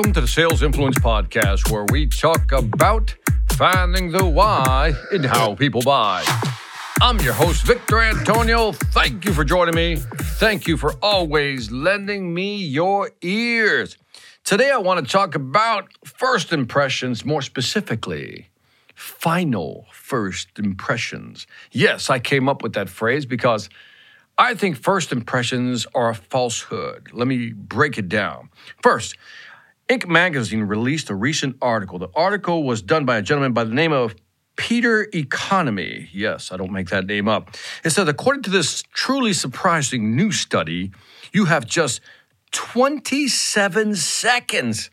Welcome to the Sales Influence Podcast, where we talk about finding the why in how people buy. I'm your host, Victor Antonio. Thank you for joining me. Thank you for always lending me your ears. Today, I want to talk about first impressions, more specifically, final first impressions. Yes, I came up with that phrase because I think first impressions are a falsehood. Let me break it down. First, Inc. magazine released a recent article. The article was done by a gentleman by the name of Peter Economy. Yes, I don't make that name up. It says, according to this truly surprising new study, you have just 27 seconds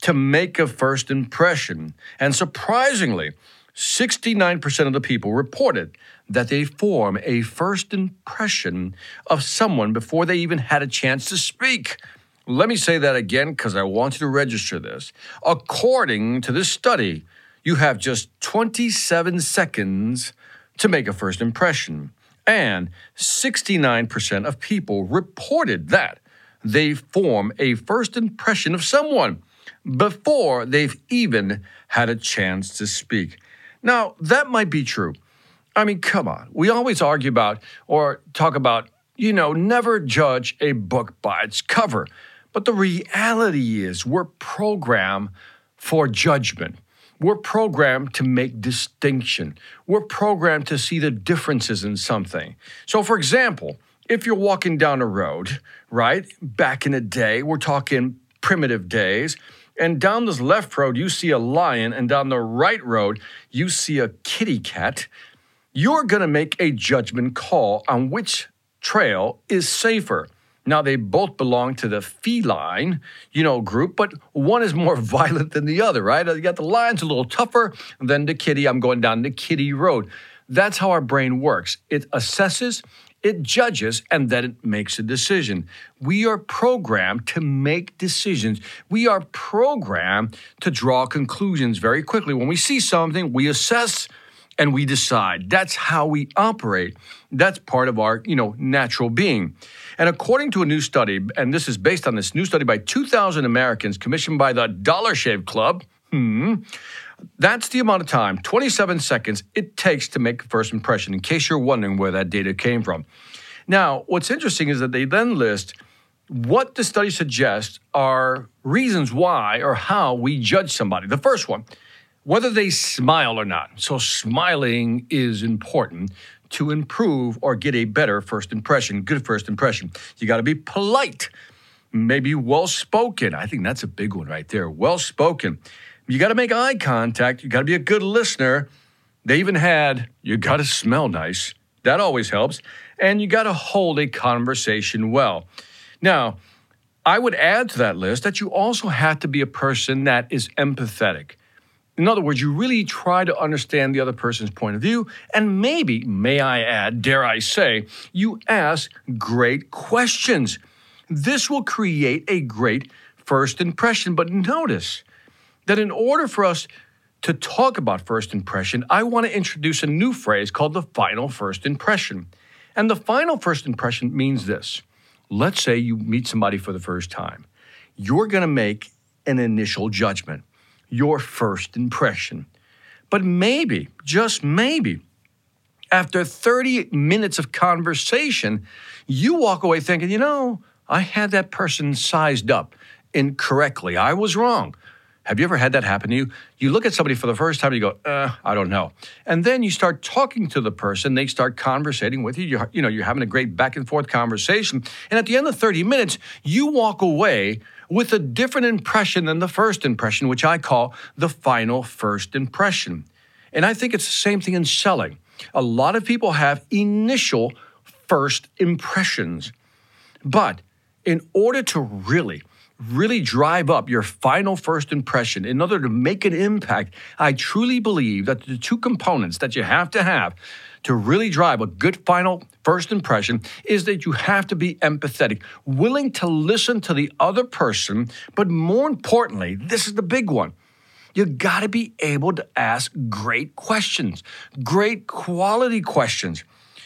to make a first impression. And surprisingly, 69% of the people reported that they form a first impression of someone before they even had a chance to speak. Let me say that again because I want you to register this. According to this study, you have just 27 seconds to make a first impression. And 69% of people reported that they form a first impression of someone before they've even had a chance to speak. Now, that might be true. I mean, come on. We always argue about or talk about, you know, never judge a book by its cover. But the reality is, we're programmed for judgment. We're programmed to make distinction. We're programmed to see the differences in something. So, for example, if you're walking down a road, right, back in the day, we're talking primitive days, and down this left road, you see a lion, and down the right road, you see a kitty cat, you're going to make a judgment call on which trail is safer. Now, they both belong to the feline, you know, group, but one is more violent than the other, right? You got the lion's a little tougher than the kitty. I'm going down the kitty road. That's how our brain works. It assesses, it judges, and then it makes a decision. We are programmed to make decisions. We are programmed to draw conclusions very quickly. When we see something, we assess, and we decide. That's how we operate. That's part of our, you know, natural being. And according to a new study, and this is based on this new study by 2,000 Americans commissioned by the Dollar Shave Club, hmm, that's the amount of time, 27 seconds, it takes to make a first impression, in case you're wondering where that data came from. Now, what's interesting is that they then list what the study suggests are reasons why or how we judge somebody. The first one, whether they smile or not. So, smiling is important to improve or get a better first impression, good first impression. You got to be polite, maybe well spoken. I think that's a big one right there. Well spoken. You got to make eye contact. You got to be a good listener. They even had, you got to smell nice. That always helps. And you got to hold a conversation well. Now, I would add to that list that you also have to be a person that is empathetic. In other words, you really try to understand the other person's point of view, and maybe, may I add, dare I say, you ask great questions. This will create a great first impression. But notice that in order for us to talk about first impression, I want to introduce a new phrase called the final first impression. And the final first impression means this let's say you meet somebody for the first time, you're going to make an initial judgment your first impression. But maybe, just maybe, after 30 minutes of conversation, you walk away thinking, you know, I had that person sized up incorrectly. I was wrong. Have you ever had that happen to you? You look at somebody for the first time you go, uh, I don't know. And then you start talking to the person, they start conversating with you. You're, you know, you're having a great back and forth conversation. And at the end of 30 minutes, you walk away with a different impression than the first impression, which I call the final first impression. And I think it's the same thing in selling. A lot of people have initial first impressions. But in order to really, really drive up your final first impression, in order to make an impact, I truly believe that the two components that you have to have to really drive a good final first impression is that you have to be empathetic, willing to listen to the other person, but more importantly, this is the big one. You got to be able to ask great questions, great quality questions.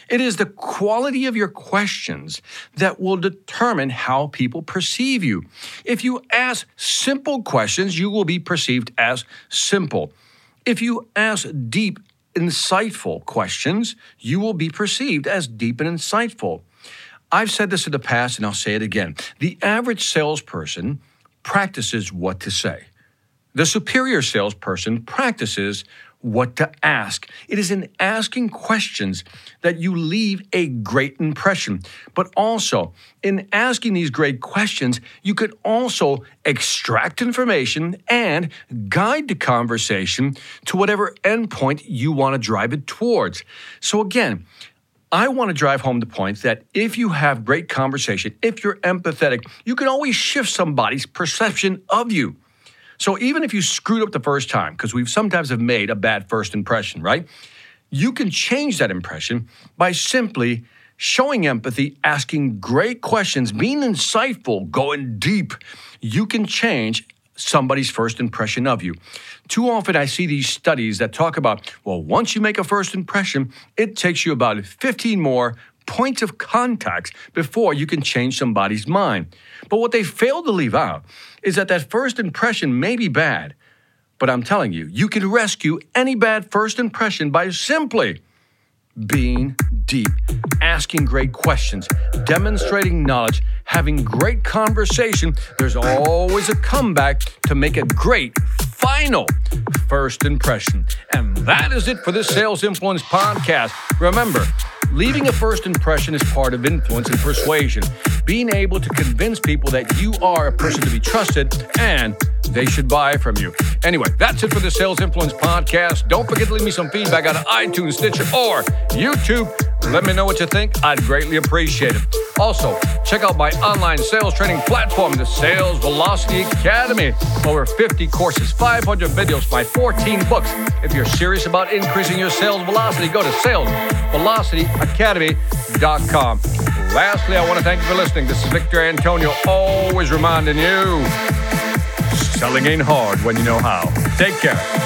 It is the quality of your questions that will determine how people perceive you. If you ask simple questions, you will be perceived as simple. If you ask deep, insightful questions, you will be perceived as deep and insightful. I've said this in the past and I'll say it again. The average salesperson practices what to say. The superior salesperson practices what to ask. It is in asking questions that you leave a great impression. But also, in asking these great questions, you could also extract information and guide the conversation to whatever endpoint you want to drive it towards. So, again, I want to drive home the point that if you have great conversation, if you're empathetic, you can always shift somebody's perception of you. So even if you screwed up the first time, because we've sometimes have made a bad first impression, right? You can change that impression by simply showing empathy, asking great questions, being insightful, going deep. You can change somebody's first impression of you. Too often I see these studies that talk about, well, once you make a first impression, it takes you about 15 more points of contact before you can change somebody's mind. But what they fail to leave out is that that first impression may be bad, but I'm telling you, you can rescue any bad first impression by simply being deep, asking great questions, demonstrating knowledge, having great conversation. There's always a comeback to make a great final first impression. And that is it for this Sales Influence podcast. Remember, Leaving a first impression is part of influence and persuasion. Being able to convince people that you are a person to be trusted and they should buy from you. Anyway, that's it for the Sales Influence Podcast. Don't forget to leave me some feedback on iTunes, Stitcher, or YouTube. Let me know what you think. I'd greatly appreciate it. Also, check out my online sales training platform, the Sales Velocity Academy. Over 50 courses, 500 videos, my 14 books. If you're serious about increasing your sales velocity, go to salesvelocityacademy.com. Lastly, I want to thank you for listening. This is Victor Antonio, always reminding you selling ain't hard when you know how. Take care.